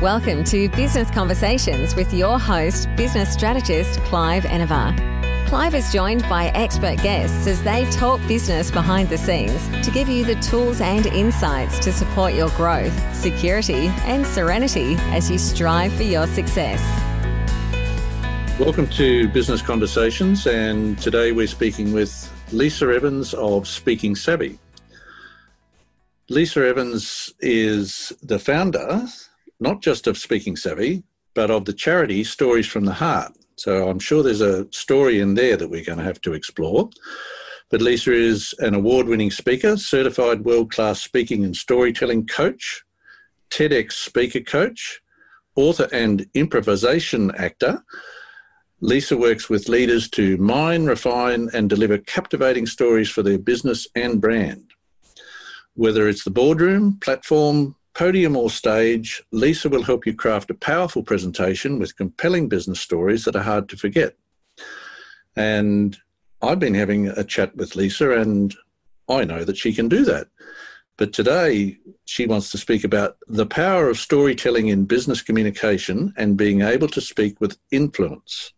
Welcome to Business Conversations with your host, business strategist Clive Enevar. Clive is joined by expert guests as they talk business behind the scenes to give you the tools and insights to support your growth, security, and serenity as you strive for your success. Welcome to Business Conversations, and today we're speaking with Lisa Evans of Speaking Savvy. Lisa Evans is the founder not just of Speaking Savvy, but of the charity Stories from the Heart. So I'm sure there's a story in there that we're going to have to explore. But Lisa is an award winning speaker, certified world class speaking and storytelling coach, TEDx speaker coach, author and improvisation actor. Lisa works with leaders to mine, refine, and deliver captivating stories for their business and brand. Whether it's the boardroom, platform, podium or stage, Lisa will help you craft a powerful presentation with compelling business stories that are hard to forget. And I've been having a chat with Lisa, and I know that she can do that. But today, she wants to speak about the power of storytelling in business communication and being able to speak with influence.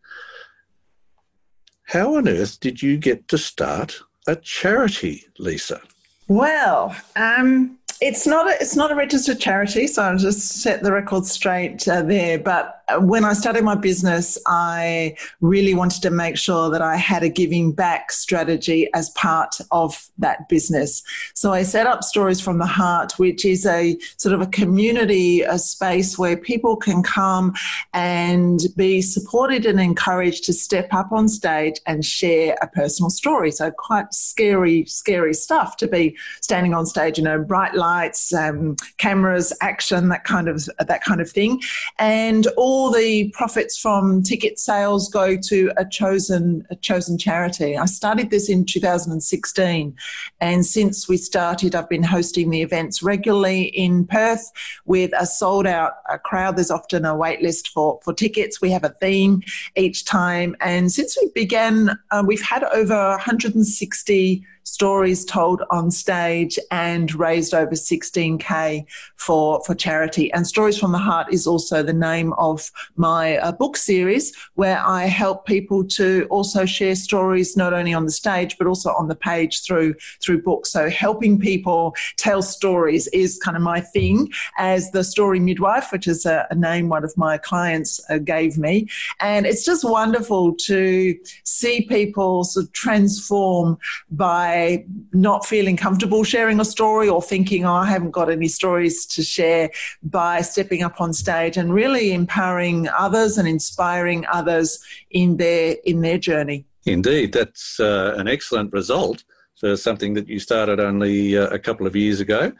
How on earth did you get to start a charity, Lisa? Well, um, it's not a, it's not a registered charity, so I'll just set the record straight uh, there. But when I started my business, I really wanted to make sure that I had a giving back strategy as part of that business. So I set up Stories from the Heart, which is a sort of a community, a space where people can come and be supported and encouraged to step up on stage and share a personal story. So quite scary, scary stuff to be standing on stage, you know, bright lights, um, cameras, action, that kind of that kind of thing, and all all the profits from ticket sales go to a chosen a chosen charity. I started this in 2016, and since we started, I've been hosting the events regularly in Perth with a sold out a crowd. There's often a wait list for for tickets. We have a theme each time, and since we began, uh, we've had over 160 stories told on stage and raised over 16k for for charity. And stories from the heart is also the name of my uh, book series where i help people to also share stories not only on the stage but also on the page through through books. So helping people tell stories is kind of my thing. As the story midwife which is a, a name one of my clients uh, gave me. And it's just wonderful to see people sort of transform by by not feeling comfortable sharing a story or thinking, oh, I haven't got any stories to share, by stepping up on stage and really empowering others and inspiring others in their in their journey. Indeed, that's uh, an excellent result for something that you started only uh, a couple of years ago.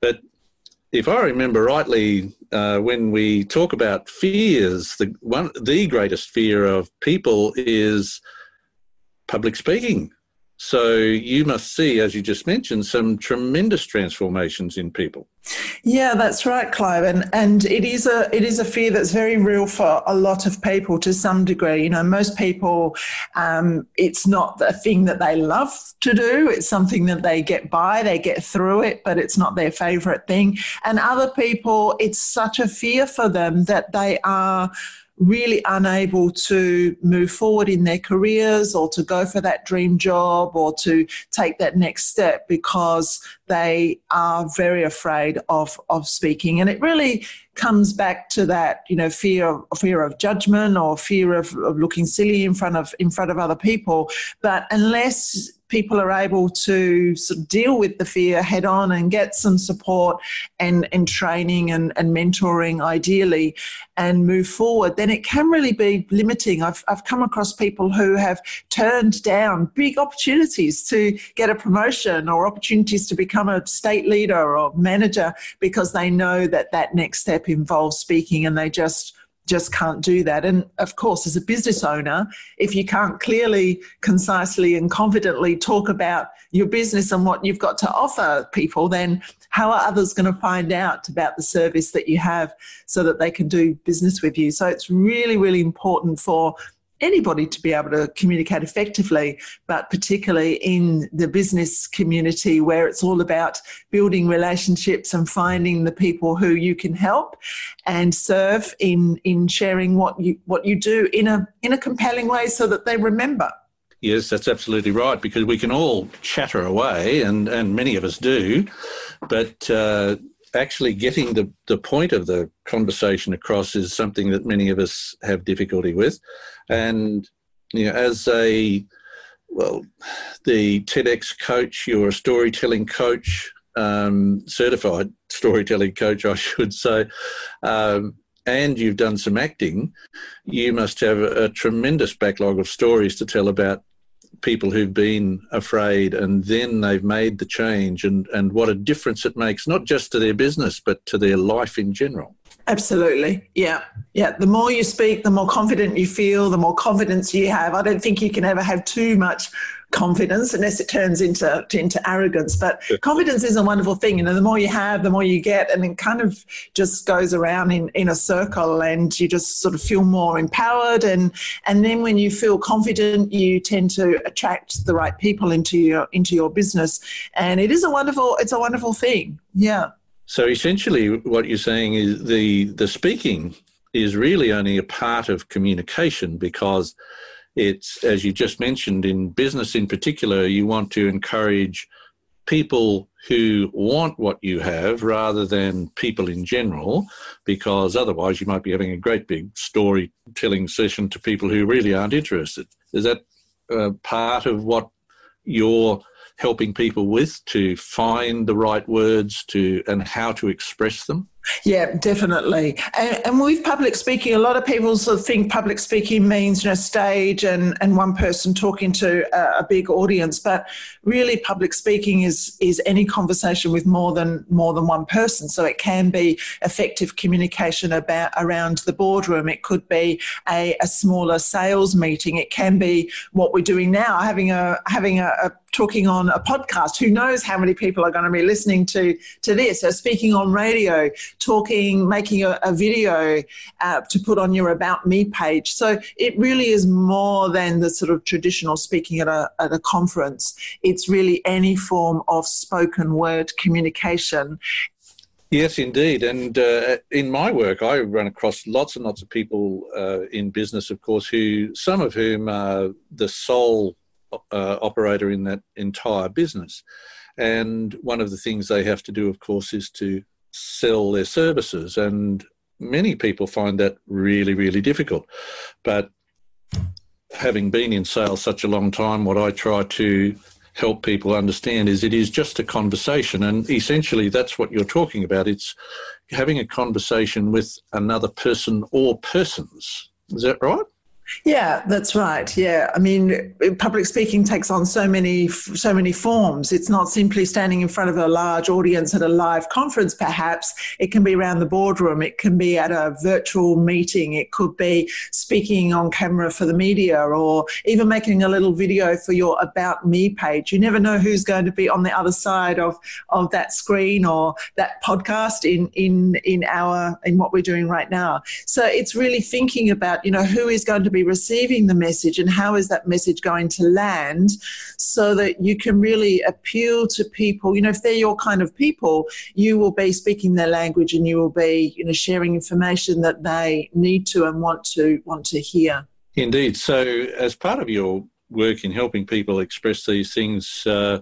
But if I remember rightly, uh, when we talk about fears, the one the greatest fear of people is public speaking. So you must see, as you just mentioned, some tremendous transformations in people. Yeah, that's right, Clive, and and it is a it is a fear that's very real for a lot of people to some degree. You know, most people, um, it's not a thing that they love to do. It's something that they get by, they get through it, but it's not their favorite thing. And other people, it's such a fear for them that they are really unable to move forward in their careers or to go for that dream job or to take that next step because they are very afraid of, of speaking. And it really comes back to that, you know, fear of fear of judgment or fear of, of looking silly in front of in front of other people. But unless people are able to sort of deal with the fear head on and get some support and, and training and, and mentoring ideally and move forward, then it can really be limiting. I've, I've come across people who have turned down big opportunities to get a promotion or opportunities to become a state leader or manager because they know that that next step involves speaking and they just just can't do that. And of course, as a business owner, if you can't clearly, concisely, and confidently talk about your business and what you've got to offer people, then how are others going to find out about the service that you have so that they can do business with you? So it's really, really important for anybody to be able to communicate effectively, but particularly in the business community where it's all about building relationships and finding the people who you can help and serve in in sharing what you what you do in a in a compelling way so that they remember. Yes, that's absolutely right because we can all chatter away, and, and many of us do, but uh, actually getting the, the point of the conversation across is something that many of us have difficulty with. And, you know, as a, well, the TEDx coach, you're a storytelling coach, um, certified storytelling coach, I should say, um, and you've done some acting, you must have a, a tremendous backlog of stories to tell about people who've been afraid and then they've made the change and, and what a difference it makes, not just to their business, but to their life in general. Absolutely. Yeah. Yeah. The more you speak, the more confident you feel, the more confidence you have. I don't think you can ever have too much confidence unless it turns into into arrogance. But confidence is a wonderful thing. You know, the more you have, the more you get, and it kind of just goes around in, in a circle, and you just sort of feel more empowered. And and then when you feel confident, you tend to attract the right people into your into your business, and it is a wonderful it's a wonderful thing. Yeah. So essentially, what you're saying is the the speaking is really only a part of communication because it's, as you just mentioned, in business in particular, you want to encourage people who want what you have rather than people in general, because otherwise you might be having a great big storytelling session to people who really aren't interested. Is that uh, part of what you're helping people with to find the right words to and how to express them? Yeah, definitely. And, and, with public speaking, a lot of people sort of think public speaking means you know stage and, and one person talking to a, a, big audience, but really public speaking is is any conversation with more than more than one person. So it can be effective communication about around the boardroom. It could be a, a smaller sales meeting. It can be what we're doing now, having a having a, a talking on a podcast. Who knows how many people are going to be listening to to this? So speaking on radio talking, making a, a video uh, to put on your About Me page. So it really is more than the sort of traditional speaking at a, at a conference. It's really any form of spoken word communication. Yes, indeed. And uh, in my work, I run across lots and lots of people uh, in business, of course, who some of whom are the sole uh, operator in that entire business. And one of the things they have to do, of course, is to sell their services. And many people find that really, really difficult. But having been in sales such a long time, what I try to help people understand is it is just a conversation. And essentially, that's what you're talking about. It's having a conversation with another person or persons. Is that right? Yeah, that's right. Yeah, I mean, public speaking takes on so many so many forms. It's not simply standing in front of a large audience at a live conference. Perhaps it can be around the boardroom. It can be at a virtual meeting. It could be speaking on camera for the media, or even making a little video for your About Me page. You never know who's going to be on the other side of of that screen or that podcast in in in our in what we're doing right now. So it's really thinking about you know who is going to be receiving the message and how is that message going to land so that you can really appeal to people. You know, if they're your kind of people, you will be speaking their language and you will be, you know, sharing information that they need to and want to want to hear. Indeed. So as part of your work in helping people express these things, uh,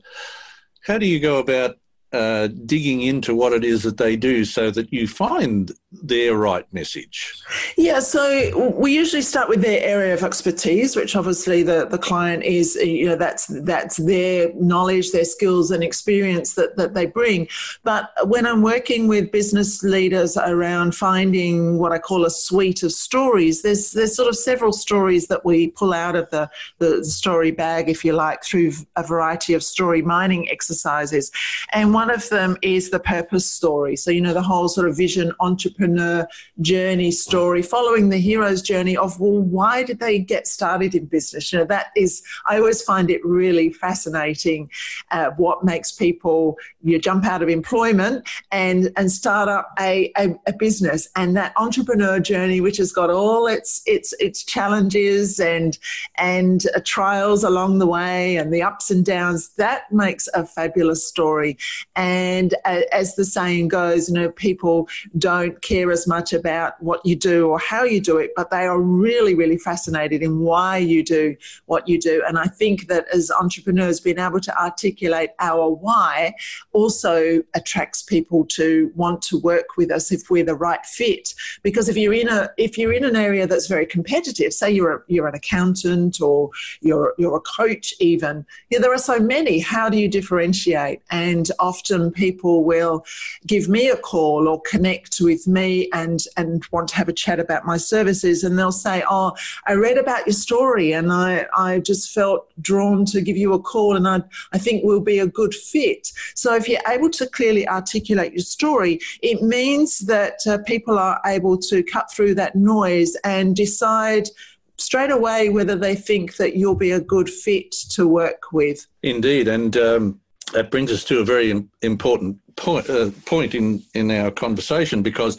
how do you go about uh, digging into what it is that they do so that you find their right message? Yeah, so we usually start with their area of expertise, which obviously the, the client is, you know, that's that's their knowledge, their skills and experience that, that they bring. But when I'm working with business leaders around finding what I call a suite of stories, there's there's sort of several stories that we pull out of the, the story bag, if you like, through a variety of story mining exercises. And one of them is the purpose story. So, you know, the whole sort of vision entrepreneur entrepreneur journey story, following the hero's journey of, well, why did they get started in business? You know, that is, I always find it really fascinating uh, what makes people, you jump out of employment and, and start up a, a, a business. And that entrepreneur journey, which has got all its, its, its challenges and, and uh, trials along the way and the ups and downs, that makes a fabulous story. And uh, as the saying goes, you know, people don't care as much about what you do or how you do it, but they are really, really fascinated in why you do what you do. And I think that as entrepreneurs, being able to articulate our why also attracts people to want to work with us if we're the right fit. Because if you're in a if you're in an area that's very competitive, say you're a, you're an accountant or you're you're a coach even, yeah, there are so many. How do you differentiate? And often people will give me a call or connect with me and and want to have a chat about my services, and they'll say, "Oh, I read about your story, and I I just felt drawn to give you a call, and I I think we'll be a good fit." So if you're able to clearly articulate your story, it means that uh, people are able to cut through that noise and decide straight away whether they think that you'll be a good fit to work with. Indeed, and um, that brings us to a very important point, uh, point in, in our conversation because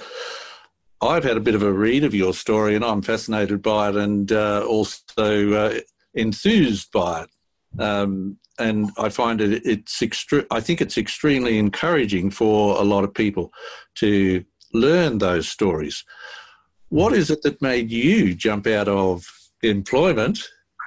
I've had a bit of a read of your story and I'm fascinated by it and uh, also uh, enthused by it. Um, and I find it it's extre- I think it's extremely encouraging for a lot of people to learn those stories. What is it that made you jump out of employment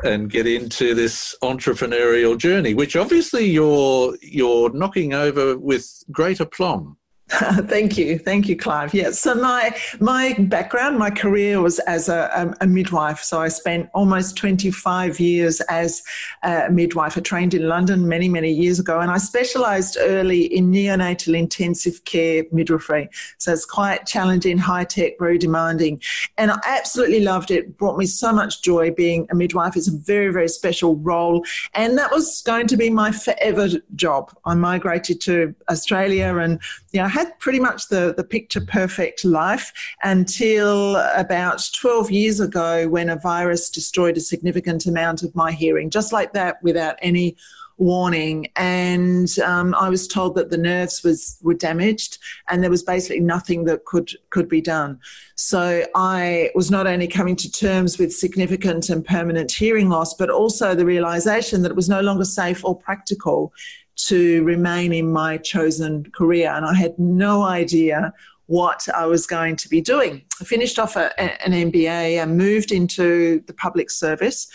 and get into this entrepreneurial journey, which obviously you're you're knocking over with great aplomb? Thank you, thank you, Clive. Yes, so my my background, my career was as a, um, a, midwife. So I spent almost 25 years as a midwife. I trained in London many many years ago, and I specialised early in neonatal intensive care midwifery. So it's quite challenging, high tech, very demanding, and I absolutely loved it. it. Brought me so much joy being a midwife. It's a very very special role, and that was going to be my forever job. I migrated to Australia and you know, I had pretty much the, the picture perfect life until about 12 years ago when a virus destroyed a significant amount of my hearing, just like that, without any warning and um, I was told that the nerves was were damaged and there was basically nothing that could could be done. So I was not only coming to terms with significant and permanent hearing loss, but also the realization that it was no longer safe or practical to remain in my chosen career. And I had no idea what I was going to be doing. I finished off a, an MBA and moved into the public service.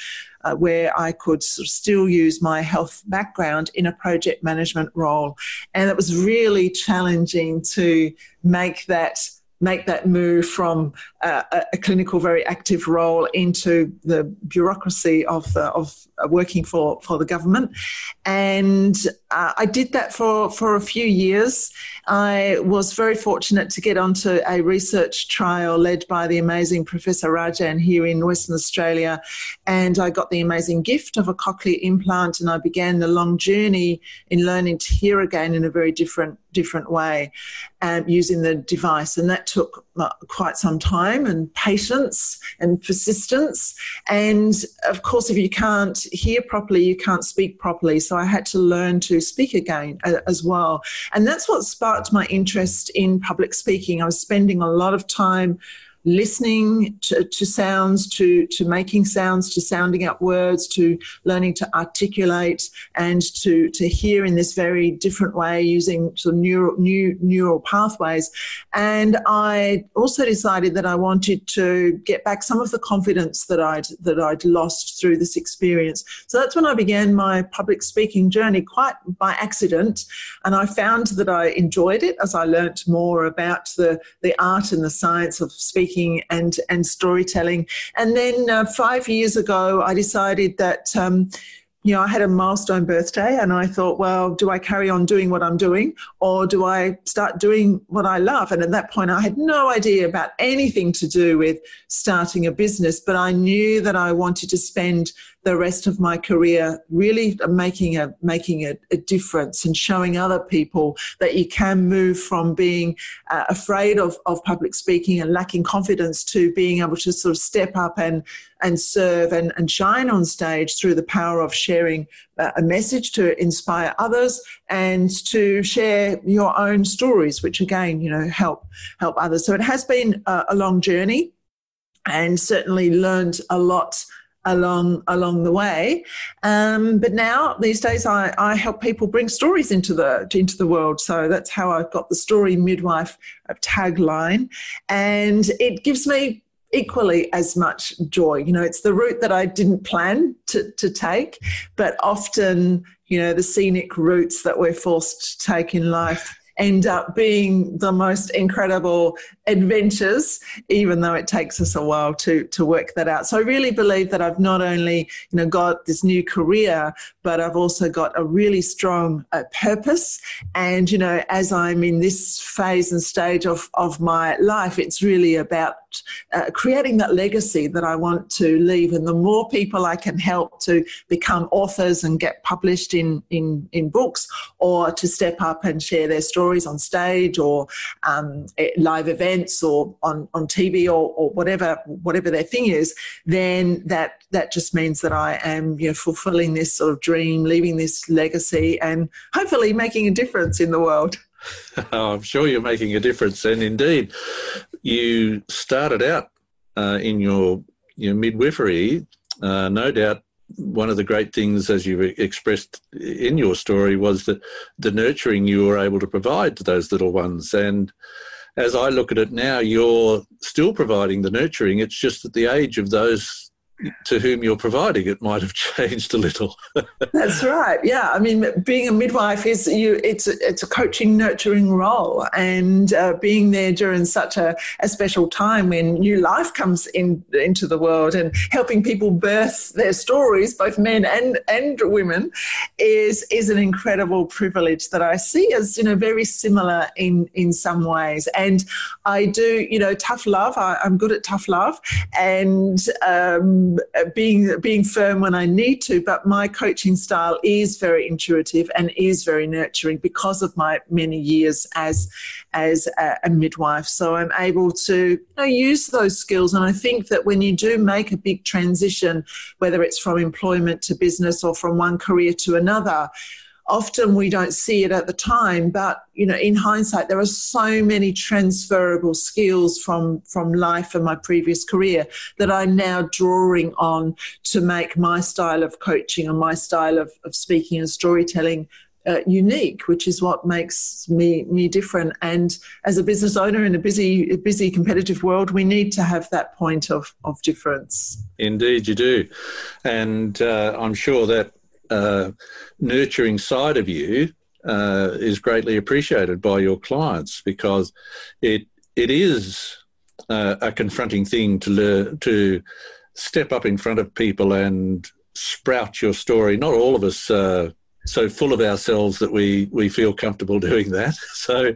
Uh, where I could sort of still use my health background in a project management role. And it was really challenging to make that make that move from uh, a clinical, very active role into the bureaucracy of, the, of uh, working for, for the government. And uh, I did that for, for a few years. I was very fortunate to get onto a research trial led by the amazing Professor Rajan here in Western Australia. And I got the amazing gift of a cochlear implant, and I began the long journey in learning to hear again in a very different different way um, using the device. And that took quite some time and patience and persistence. And of course, if you can't hear properly, you can't speak properly. So I had to learn to speak again as well. And that's what sparked my interest in public speaking. I was spending a lot of time listening to, to, sounds, to, to making sounds, to sounding out words, to learning to articulate and to, to hear in this very different way using sort of neural, new neural pathways. And I also decided that I wanted to get back some of the confidence that I'd, that I'd lost through this experience. So that's when I began my public speaking journey quite by accident. And I found that I enjoyed it as I learnt more about the, the art and the science of speaking speaking and and storytelling. And then uh, five years ago, I decided that. Um, you know, I had a milestone birthday and I thought, well, do I carry on doing what I'm doing or do I start doing what I love? And at that point, I had no idea about anything to do with starting a business, but I knew that I wanted to spend the rest of my career really making a making a, a difference and showing other people that you can move from being uh, afraid of, of public speaking and lacking confidence to being able to sort of step up and and serve and, and shine on stage through the power of sharing uh, a message to inspire others and to share your own stories which again you know help help others. So it has been a, a long journey and certainly learned a lot along along the way. Um, but now these days, I, I help people bring stories into the into the world. So that's how I've got the story midwife tagline, and it gives me equally as much joy. You know, it's the route that I didn't plan to, to take, but often, you know, the scenic routes that we're forced to take in life end up being the most incredible adventures, even though it takes us a while to, to work that out. So I really believe that I've not only, you know, got this new career, but I've also got a really strong uh, purpose. And, you know, as I'm in this phase and stage of, of my life, it's really about uh, creating that legacy that I want to leave. And the more people I can help to become authors and get published in, in, in books or to step up and share their stories on stage or um, live events or on, on TV or, or whatever, whatever their thing is, then that, that just means that I am you know, fulfilling this sort of dream, leaving this legacy and hopefully making a difference in the world. I'm sure you're making a difference. And indeed, you started out uh, in your, your midwifery, uh, no doubt. One of the great things, as you've expressed in your story, was that the nurturing you were able to provide to those little ones. And as I look at it now, you're still providing the nurturing. It's just that the age of those to whom you're providing it might have changed a little. That's right. Yeah, I mean, being a midwife is you. It's a, it's a coaching, nurturing role, and uh, being there during such a, a special time when new life comes in into the world and helping people birth their stories, both men and and women, is is an incredible privilege that I see as you know very similar in in some ways. And I do, you know, tough love. I, am good at tough love, and. Um, Uh, being being firm when I need to, but my coaching style is very intuitive and is very nurturing because of my many years as as a, a midwife. So I'm able to you know, use those skills, and I think that when you do make a big transition, whether it's from employment to business or from one career to another often we don't see it at the time but you know in hindsight there are so many transferable skills from from life and my previous career that i'm now drawing on to make my style of coaching and my style of, of speaking and storytelling uh, unique, which is what makes me me different. And as a business owner in a busy busy competitive world, we need to have that point of of difference. Indeed, you do, and uh, I'm sure that uh, nurturing side of you uh, is greatly appreciated by your clients because it it is uh, a confronting thing to learn to step up in front of people and sprout your story. Not all of us are so full of ourselves that we we feel comfortable doing that. So.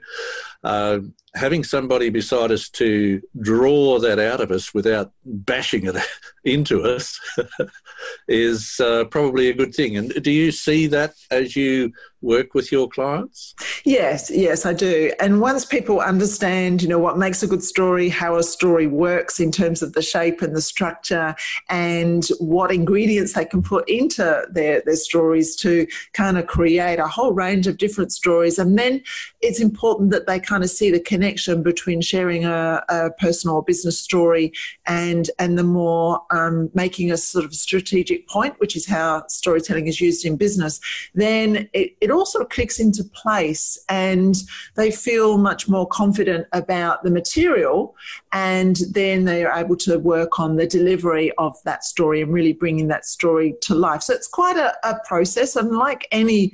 Uh, having somebody beside us to draw that out of us without bashing it into us is uh, probably a good thing. And do you see that as you work with your clients? Yes, yes, I do. And once people understand, you know, what makes a good story, how a story works in terms of the shape and the structure, and what ingredients they can put into their, their stories to kind of create a whole range of different stories. And then it's important that they kind of see the connection between sharing a, a personal or business story and and the more um, making a sort of strategic point, which is how storytelling is used in business. Then it, it all sort of clicks into place and they feel much more confident about the material and then they are able to work on the delivery of that story and really bringing that story to life so it's quite a, a process and like any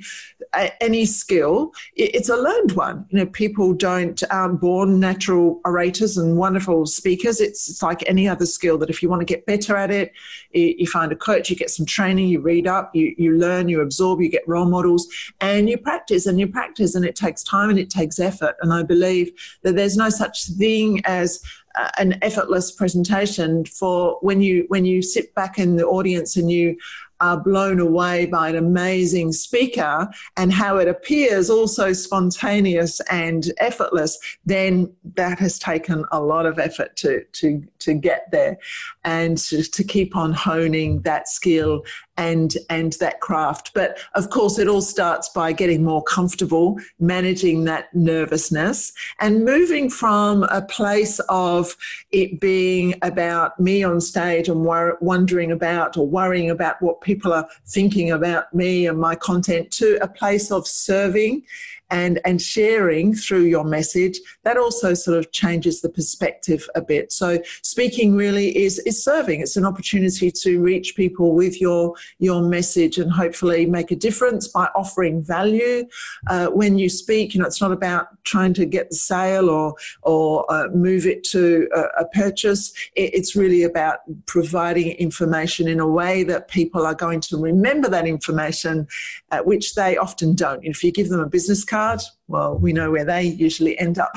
any skill it's a learned one you know people don't um, born natural orators and wonderful speakers. It's, it's like any other skill that if you want to get better at it, you, you find a coach, you get some training, you read up, you, you learn, you absorb, you get role models, and you practice and you practice, and it takes time and it takes effort. And I believe that there's no such thing as uh, an effortless presentation for when you when you sit back in the audience and you are blown away by an amazing speaker and how it appears also spontaneous and effortless, then that has taken a lot of effort to, to, to get there and to, to keep on honing that skill and and that craft. But of course it all starts by getting more comfortable managing that nervousness and moving from a place of it being about me on stage and wor- wondering about or worrying about what people are thinking about me and my content to a place of serving and and sharing through your message that also sort of changes the perspective a bit. So speaking really is is serving. It's an opportunity to reach people with your your message and hopefully make a difference by offering value. Uh, when you speak you know it's not about trying to get the sale or or uh, move it to a, a purchase. It, it's really about providing information in a way that people are going to remember that information uh, which they often don't. If you give them a business card well, we know where they usually end up.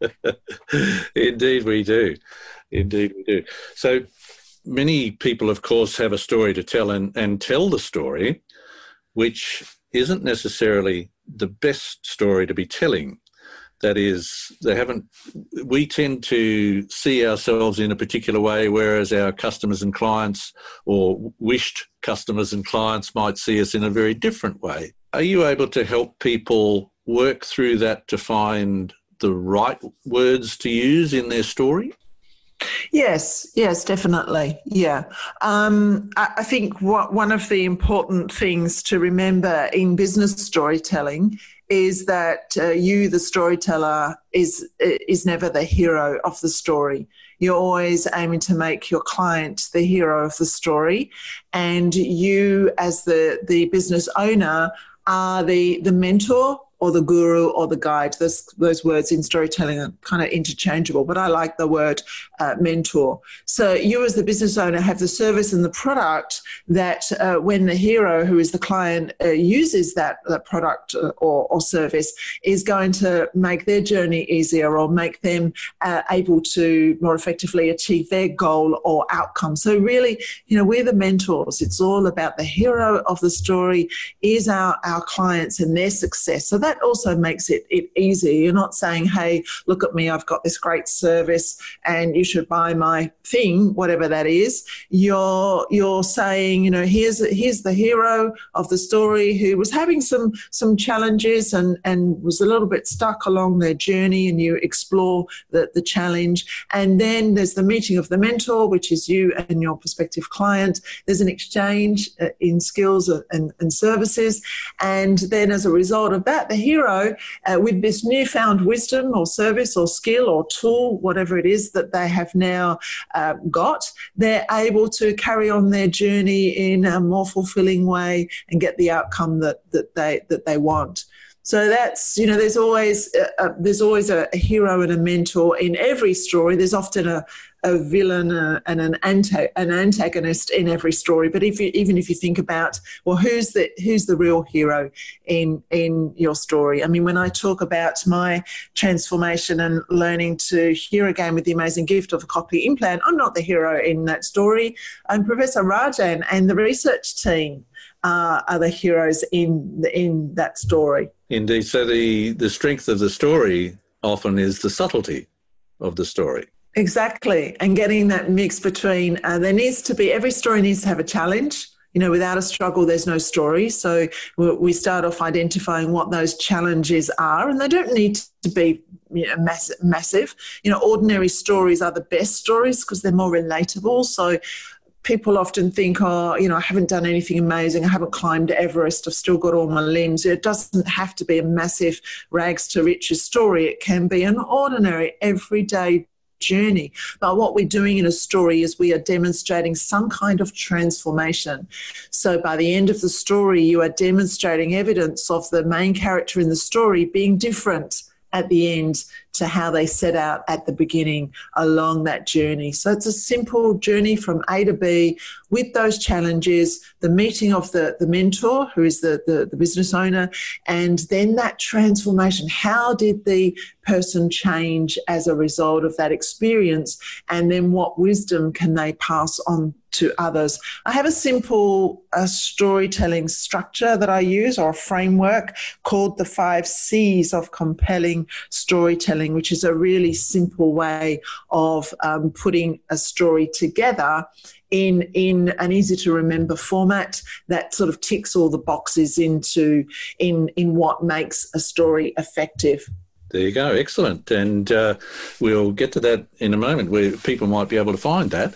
Indeed, we do. Indeed, we do. So many people, of course, have a story to tell and, and tell the story, which isn't necessarily the best story to be telling. That is, they haven't, we tend to see ourselves in a particular way, whereas our customers and clients or wished customers and clients might see us in a very different way. Are you able to help people work through that to find the right words to use in their story? Yes, yes, definitely. Yeah. Um, I, I, think what, one of the important things to remember in business storytelling is that uh, you, the storyteller, is is never the hero of the story. You're always aiming to make your client the hero of the story, and you, as the the business owner, are the the mentor or the guru or the guide. Those, those words in storytelling are kind of interchangeable, but I like the word uh, mentor. So you, as the business owner, have the service and the product that uh, when the hero, who is the client, uh, uses that, that product uh, or, or, service, is going to make their journey easier or make them uh, able to more effectively achieve their goal or outcome. So really, you know, we're the mentors. It's all about the hero of the story is our, our clients and their success. So that also makes it, it easy. You're not saying, hey, look at me, I've got this great service and you should buy my thing, whatever that is. You're you're saying, you know, here's here's the hero of the story who was having some some challenges and, and was a little bit stuck along their journey and you explore the, the challenge. And then there's the meeting of the mentor, which is you and your prospective client. There's an exchange uh, in skills and, and services. And then as a result of that, the hero, uh, with this newfound wisdom or service or skill or tool, whatever it is that they have now uh, got, they're able to carry on their journey in a more fulfilling way and get the outcome that, that they that they want. So that's you know there's always a, a, there's always a, a, hero and a mentor in every story. There's often a, a villain uh, and an, anta- an antagonist in every story. But if you, even if you think about well, who's the who's the real hero in in your story? I mean, when I talk about my transformation and learning to hear again with the amazing gift of a cochlear implant, I'm not the hero in that story. I'm Professor Rajan and the research team. Uh, are the heroes in in that story. Indeed. So the, the strength of the story often is the subtlety of the story. Exactly. And getting that mix between uh, there needs to be, every story needs to have a challenge. You know, without a struggle, there's no story. So we start off identifying what those challenges are, and they don't need to be you know, massive. You know, ordinary stories are the best stories because they're more relatable. So people often think, oh, you know, I haven't done anything amazing. I haven't climbed Everest. I've still got all my limbs. It doesn't have to be a massive rags to riches story. It can be an ordinary, everyday journey. But what we're doing in a story is we are demonstrating some kind of transformation. So by the end of the story, you are demonstrating evidence of the main character in the story being different at the end to how they set out at the beginning along that journey. So it's a simple journey from A to B with those challenges, the meeting of the, the mentor, who is the, the, the business owner, and then that transformation. How did the person change as a result of that experience? And then what wisdom can they pass on to others? I have a simple uh, storytelling structure that I use or a framework called the five C's of compelling storytelling, which is a really simple way of um, putting a story together in in an easy to remember format that sort of ticks all the boxes into in in what makes a story effective. There you go, excellent, and uh, we'll get to that in a moment, where people might be able to find that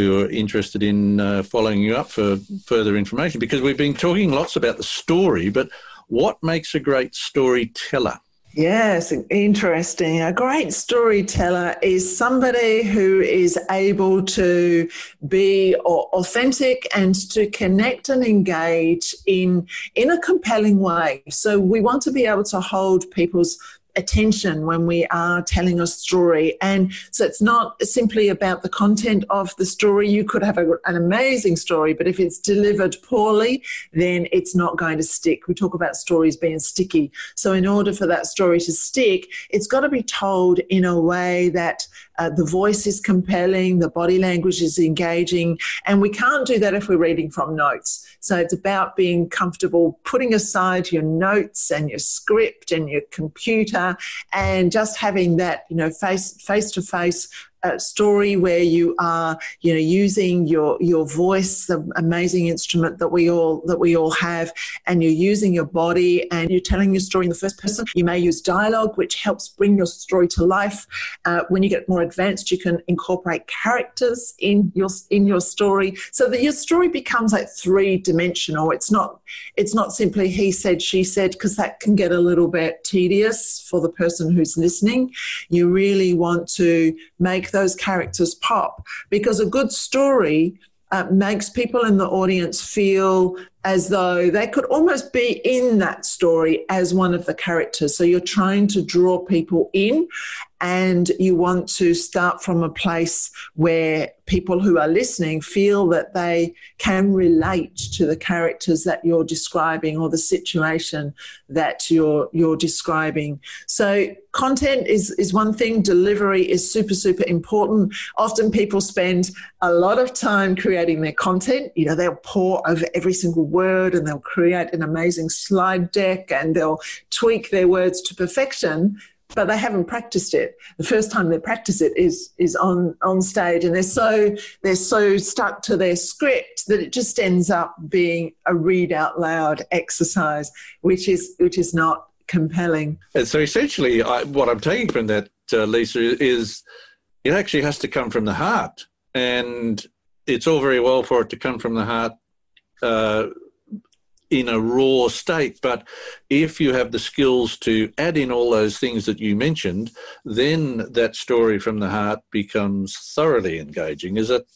who are interested in uh, following you up for further information because we've been talking lots about the story, but what makes a great storyteller? Yes, interesting. A great storyteller is somebody who is able to be authentic and to connect and engage in in a compelling way. So we want to be able to hold people's attention when we are telling a story. And so it's not simply about the content of the story. You could have a, an amazing story, but if it's delivered poorly, then it's not going to stick. We talk about stories being sticky. So, in order for that story to stick, it's got to be told in a way that uh, the voice is compelling, the body language is engaging, and we can't do that if we're reading from notes. So it's about being comfortable putting aside your notes and your script and your computer and just having that, you know, face face to face a story where you are you know using your your voice the amazing instrument that we all that we all have and you're using your body and you're telling your story in the first person. You may use dialogue which helps bring your story to life. Uh, when you get more advanced you can incorporate characters in your in your story so that your story becomes like three dimensional it's not it's not simply he said she said because that can get a little bit tedious for the person who's listening. You really want to make those characters pop because a good story uh, makes people in the audience feel as though they could almost be in that story as one of the characters. So you're trying to draw people in and you want to start from a place where people who are listening feel that they can relate to the characters that you're describing or the situation that you're you're describing. So content is is one thing. Delivery is super super important. Often people spend a lot of time creating their content. You know they'll pour over every single word and they'll create an amazing slide deck and they'll tweak their words to perfection but they haven't practiced it. The first time they practice it is is on on stage, and they're so they're so stuck to their script that it just ends up being a read out loud exercise, which is which is not compelling. And so essentially, I, what I'm taking from that, uh, Lisa, is it actually has to come from the heart, and it's all very well for it to come from the heart. Uh, in a raw state. But if you have the skills to add in all those things that you mentioned, then that story from the heart becomes thoroughly engaging. Is it?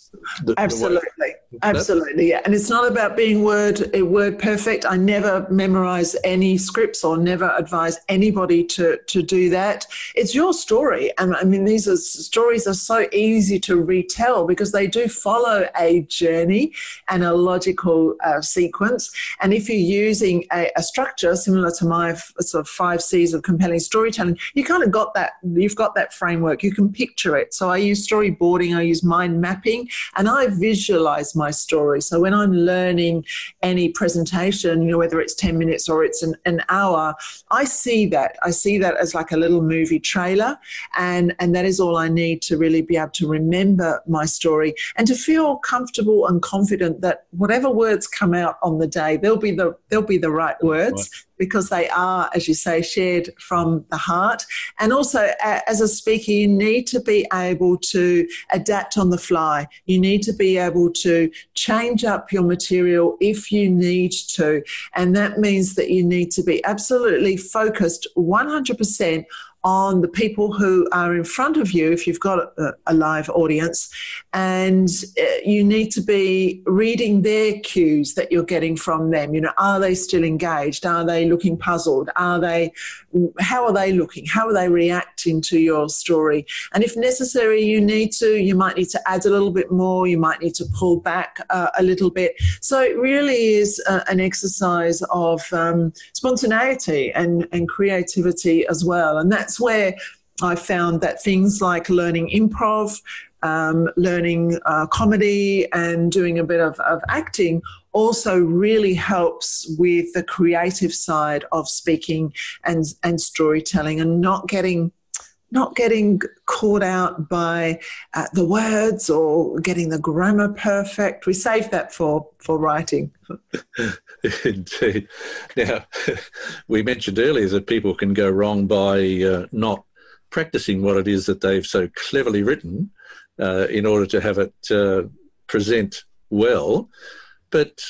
Absolutely. The Absolutely, yeah. And it's not about being word word perfect. I never memorize any scripts or never advise anybody to to do that. It's your story, and I mean these are stories are so easy to retell because they do follow a journey and a logical uh, sequence. And if you're using a, a structure similar to my sort of five C's of compelling storytelling, you kind of got that. You've got that framework. You can picture it. So I use storyboarding. I use mind mapping, and I visualize my my story. So when I'm learning any presentation, you know, whether it's 10 minutes or it's an, an hour, I see that. I see that as like a little movie trailer. And, and that is all I need to really be able to remember my story and to feel comfortable and confident that whatever words come out on the day, they'll be the, they'll be the right words. Right because they are, as you say, shared from the heart. And also, as a speaker, you need to be able to adapt on the fly. You need to be able to change up your material if you need to. And that means that you need to be absolutely focused 100% on the people who are in front of you if you've got a, a live audience. And uh, you need to be reading their cues that you're getting from them. You know are they still engaged? Are they looking puzzled? Are they how are they looking? How are they reacting to your story? And if necessary you need to you might need to add a little bit more. You might need to pull back uh, a little bit. So it really is uh, an exercise of um, spontaneity and, and creativity as well. And that's that's where I found that things like learning improv, um, learning uh, comedy, and doing a bit of, of acting also really helps with the creative side of speaking and, and storytelling and not getting not getting caught out by uh, the words or getting the grammar perfect. We save that for, for writing. Indeed. Now, we mentioned earlier that people can go wrong by uh, not practicing what it is that they've so cleverly written uh, in order to have it uh, present well. But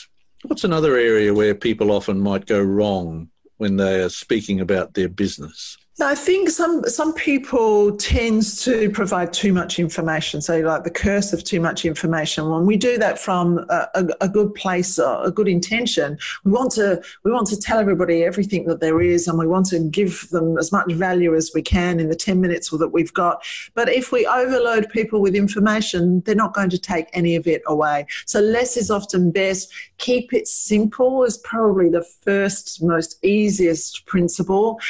what's another area where people often might go wrong when they are speaking about their business? I think some some people tends to provide too much information. So, like the curse of too much information. When we do that from a, a, a, good place, uh, a good intention, we want to we want to tell everybody everything that there is, and we want to give them as much value as we can in the ten minutes that we've got. But if we overload people with information, they're not going to take any of it away. So, less is often best. Keep it simple is probably the first most easiest principle,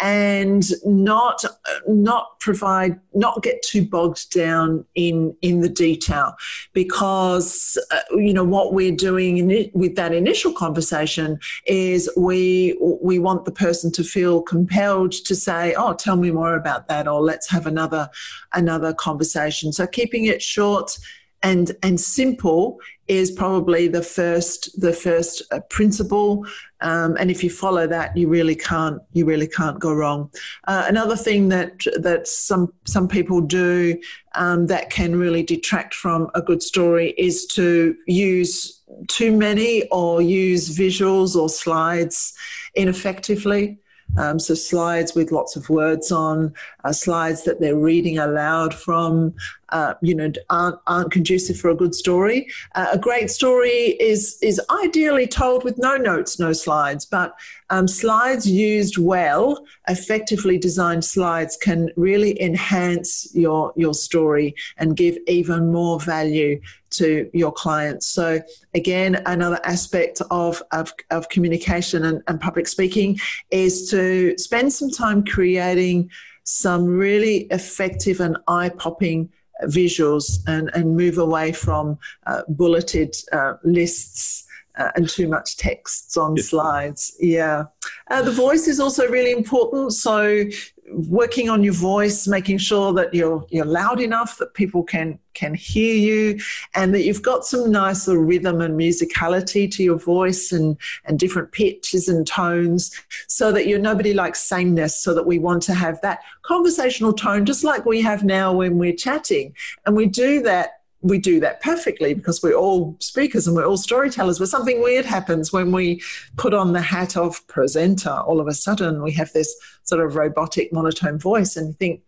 and and not not provide not get too bogged down in in the detail because uh, you know what we're doing in, with that initial conversation is we we want the person to feel compelled to say oh tell me more about that or let's have another another conversation. So keeping it short and and simple is probably the first the first uh, principle. Um, and if you follow that you really can't you really can't go wrong. Uh, another thing that that some some people do um, that can really detract from a good story is to use too many or use visuals or slides ineffectively. Um, so slides with lots of words on, uh, slides that they're reading aloud from, uh, you know, aren't, aren't conducive for a good story. Uh, a great story is is ideally told with no notes, no slides, but um, slides used well, effectively designed slides can really enhance your your story and give even more value to your clients. So again, another aspect of, of, of communication and, and public speaking is to spend some time creating some really effective and eye-popping visuals and, and move away from uh, bulleted uh, lists uh, and too much texts on slides. Yeah. Uh, the voice is also really important. So working on your voice, making sure that you're you're loud enough that people can can hear you, and that you've got some nice little rhythm and musicality to your voice and and different pitches and tones, so that you're nobody likes sameness. So that we want to have that conversational tone, just like we have now when we're chatting, and we do that we do that perfectly because we're all speakers and we're all storytellers. But something weird happens when we put on the hat of presenter. All of a sudden, we have this sort of robotic monotone voice, and you think,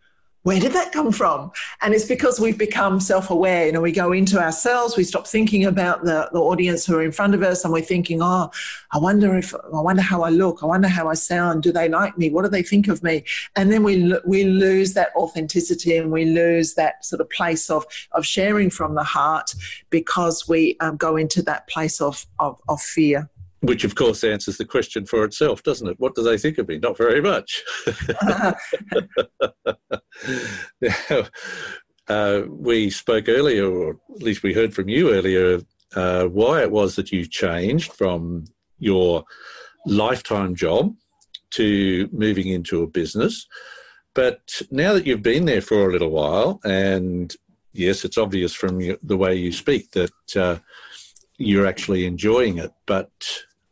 where did that come from? And it's because we've become self aware. You know, we go into ourselves, we stop thinking about the, the audience who are in front of us, and we're thinking, oh, I wonder if, I wonder how I look, I wonder how I sound, do they like me, what do they think of me? And then we, we lose that authenticity and we lose that sort of place of, of sharing from the heart because we um, go into that place of, of, of fear. Which, of course, answers the question for itself, doesn't it? What do they think of me? Not very much. now, uh, we spoke earlier, or at least we heard from you earlier, uh, why it was that you changed from your lifetime job to moving into a business. But now that you've been there for a little while, and yes, it's obvious from the way you speak that uh, you're actually enjoying it. But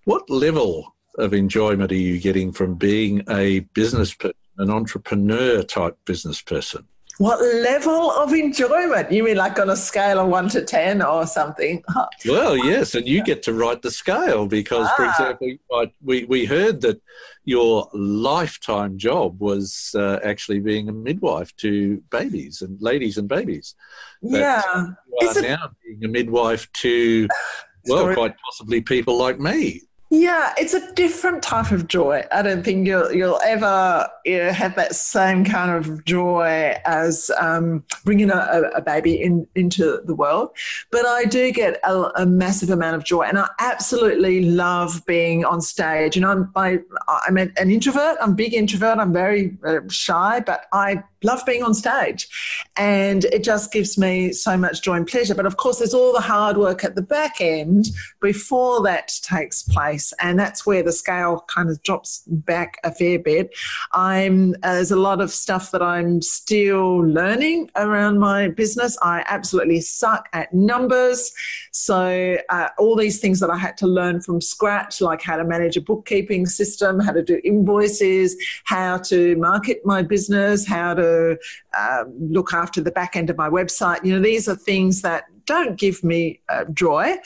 what level of enjoyment are you getting from being a business person, an entrepreneur type business person? What level of enjoyment? You mean like on a scale of one to 10 or something? Well, yes, and you get to write the scale because, ah. for example, we, we heard that your lifetime job was uh, actually being a midwife to babies and ladies and babies. But yeah. You are it... now being a midwife to, well, quite possibly people like me. Yeah, it's a different type of joy. I don't think you'll you'll ever you know, have that same kind of joy as um, bringing a, a, baby in, into the world. But I do get a, a, massive amount of joy, and I absolutely love being on stage. Know, I'm I, am an introvert. I'm a big introvert. I'm very uh, shy, but I love being on stage. And it just gives me so much joy and pleasure. But of course, there's all the hard work at the back end before that takes place. And that's where the scale kind of drops back a fair bit. I'm, uh, there's a lot of stuff that I'm still learning around my business. I absolutely suck at numbers. So, uh, all these things that I had to learn from scratch, like how to manage a bookkeeping system, how to do invoices, how to market my business, how to um, look after the back end of my website. You know, these are things that don't give me uh, joy,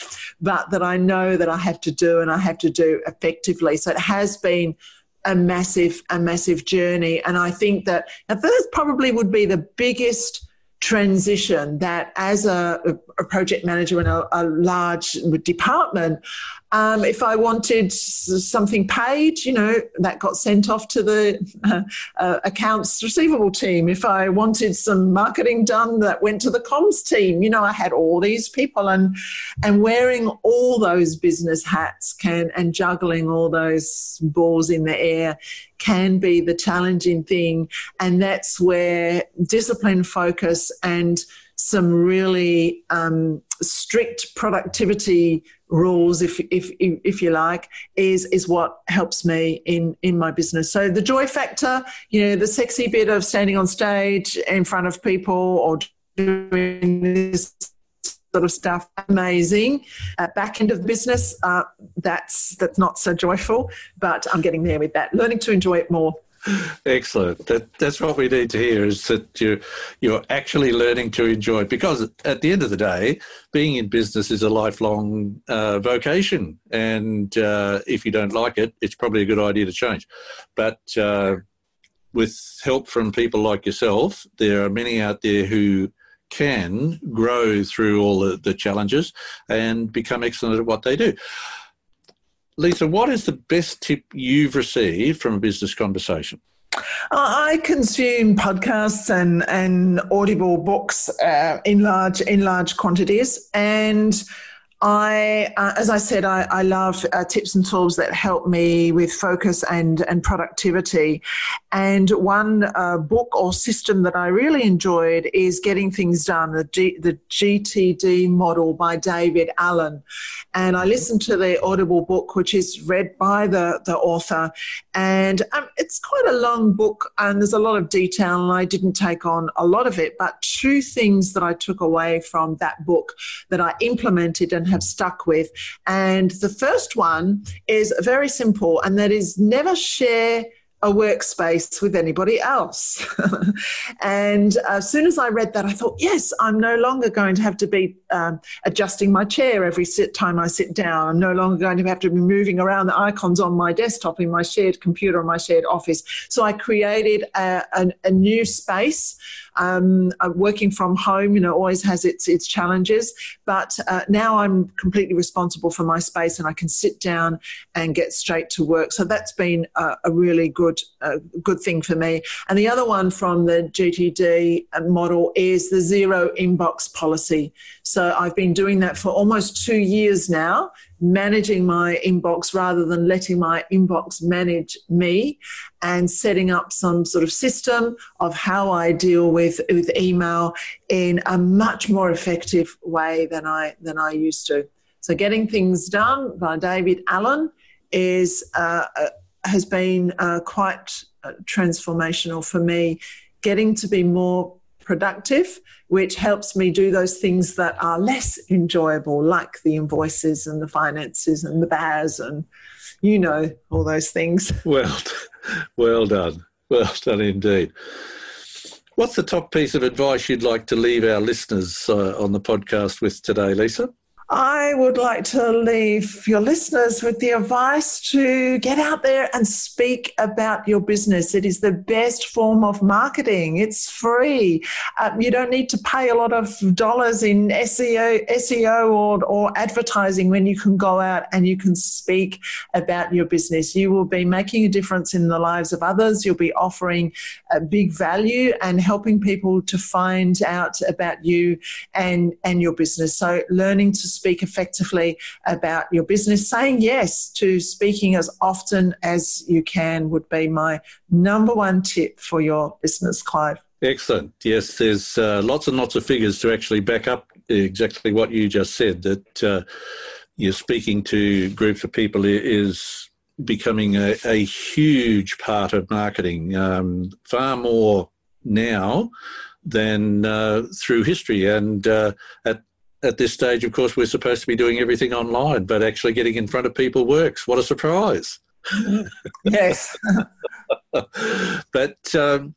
but that I know that I have to do and I have to do effectively. So it has been a massive, a massive journey. And I think that now this probably would be the biggest transition that as a, a project manager in a, a large department, um, if I wanted something paid, you know, that got sent off to the uh, uh, accounts receivable team. If I wanted some marketing done, that went to the comms team. You know, I had all these people, and and wearing all those business hats can and juggling all those balls in the air can be the challenging thing, and that's where discipline, focus, and some really um, strict productivity rules, if, if, if you like, is, is what helps me in, in my business. So the joy factor, you know, the sexy bit of standing on stage in front of people or doing this sort of stuff amazing. Uh, back end of business uh, that's that's not so joyful but i'm getting there with that. Learning to enjoy it more Excellent. That, that's what we need to hear is that you, you're actually learning to enjoy it because at the end of the day, being in business is a lifelong uh, vocation. And uh, if you don't like it, it's probably a good idea to change. But uh, with help from people like yourself, there are many out there who can grow through all the, the challenges and become excellent at what they do. Lisa, what is the best tip you've received from a business conversation? I consume podcasts and, and audible books uh, in large in large quantities, and I, uh, as I said, I, I love uh, tips and tools that help me with focus and, and productivity. And one uh, book or system that I really enjoyed is Getting Things Done, the, G, the GTD model by David Allen. And I listened to the Audible book, which is read by the, the author. And um, it's quite a long book and there's a lot of detail, and I didn't take on a lot of it. But two things that I took away from that book that I implemented and have stuck with. And the first one is very simple, and that is never share a workspace with anybody else. and as soon as I read that, I thought, yes, I'm no longer going to have to be um, adjusting my chair every sit time I sit down. I'm no longer going to have to be moving around the icons on my desktop in my shared computer or my shared office. So I created a, a, a new space um, uh, working from home, you know, always has its its challenges. But uh, now I'm completely responsible for my space, and I can sit down and get straight to work. So that's been a, a really good uh, good thing for me. And the other one from the GTD model is the zero inbox policy. So I've been doing that for almost two years now managing my inbox rather than letting my inbox manage me and setting up some sort of system of how I deal with, with email in a much more effective way than I than I used to. So getting things done by David Allen is uh, uh, has been uh, quite uh, transformational for me. Getting to be more productive, which helps me do those things that are less enjoyable, like the invoices and the finances and the BAS and you know all those things. Well, well done, well done indeed. What's the top piece of advice you'd like to leave our listeners uh, on the podcast with today, Lisa? I would like to leave your listeners with the advice to get out there and speak about your business. It is the best form of marketing. It's free. Um, you don't need to pay a lot of dollars in SEO, SEO or, or advertising when you can go out and you can speak about your business. You will be making a difference in the lives of others. You'll be offering a big value and helping people to find out about you and, and your business. So learning to speak effectively about your business. Saying yes to speaking as often as you can would be my number one tip for your business, Clive. Excellent. Yes, there's uh, lots and lots of figures to actually back up exactly what you just said that uh, you're speaking to groups of people is becoming a, a huge part of marketing, um, far more now than uh, through history. And uh, at at this stage, of course, we're supposed to be doing everything online, but actually getting in front of people works. What a surprise! yes. but um,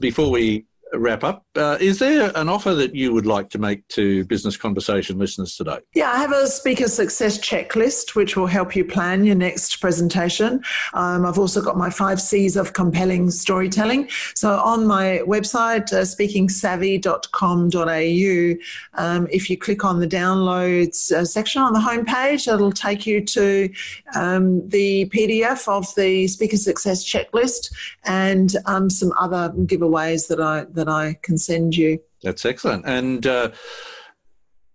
before we wrap up, uh, is there an offer that you would like to make to Business Conversation listeners today? Yeah, I have a speaker success checklist which will help you plan your next presentation. Um, I've also got my five C's of compelling storytelling. So on my website, uh, speakingsavvy.com.au, um, if you click on the downloads uh, section on the homepage, it'll take you to um, the PDF of the speaker success checklist and um, some other giveaways that I that I can send you. That's excellent. And uh,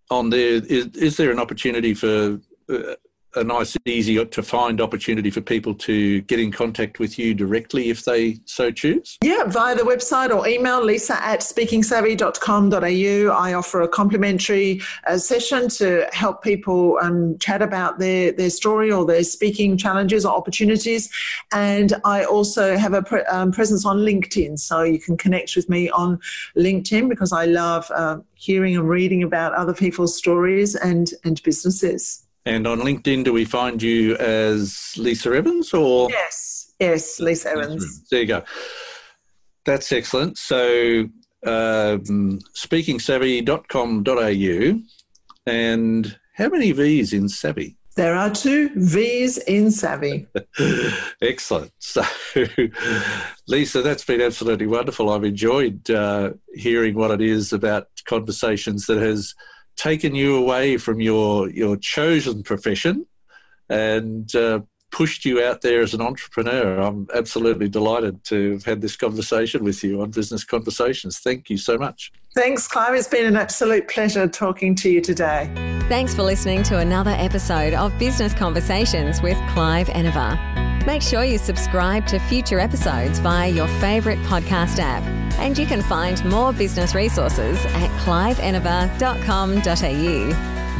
on there, is, is there an opportunity for uh, a nice, easy to find opportunity for people to get in contact with you directly if they so choose? Yeah, via the website or email lisa at speakingsavvy.com.au. I offer a complimentary uh, session to help people um, chat about their, their story or their speaking challenges or opportunities. And I also have a pre- um, presence on LinkedIn, so you can connect with me on LinkedIn because I love uh, hearing and reading about other people's stories and, and businesses. And on LinkedIn, do we find you as Lisa Evans or? Yes, yes, Lisa Evans. There you go. That's excellent. So, um, speakingsavvy.com.au. And how many V's in Savvy? There are two V's in Savvy. Excellent. So, Lisa, that's been absolutely wonderful. I've enjoyed uh, hearing what it is about conversations that has taken you away from your your chosen profession and uh, pushed you out there as an entrepreneur. I'm absolutely delighted to have had this conversation with you on Business Conversations. Thank you so much. Thanks, Clive. It's been an absolute pleasure talking to you today. Thanks for listening to another episode of Business Conversations with Clive Enever. Make sure you subscribe to future episodes via your favourite podcast app. And you can find more business resources at cliveenever.com.au.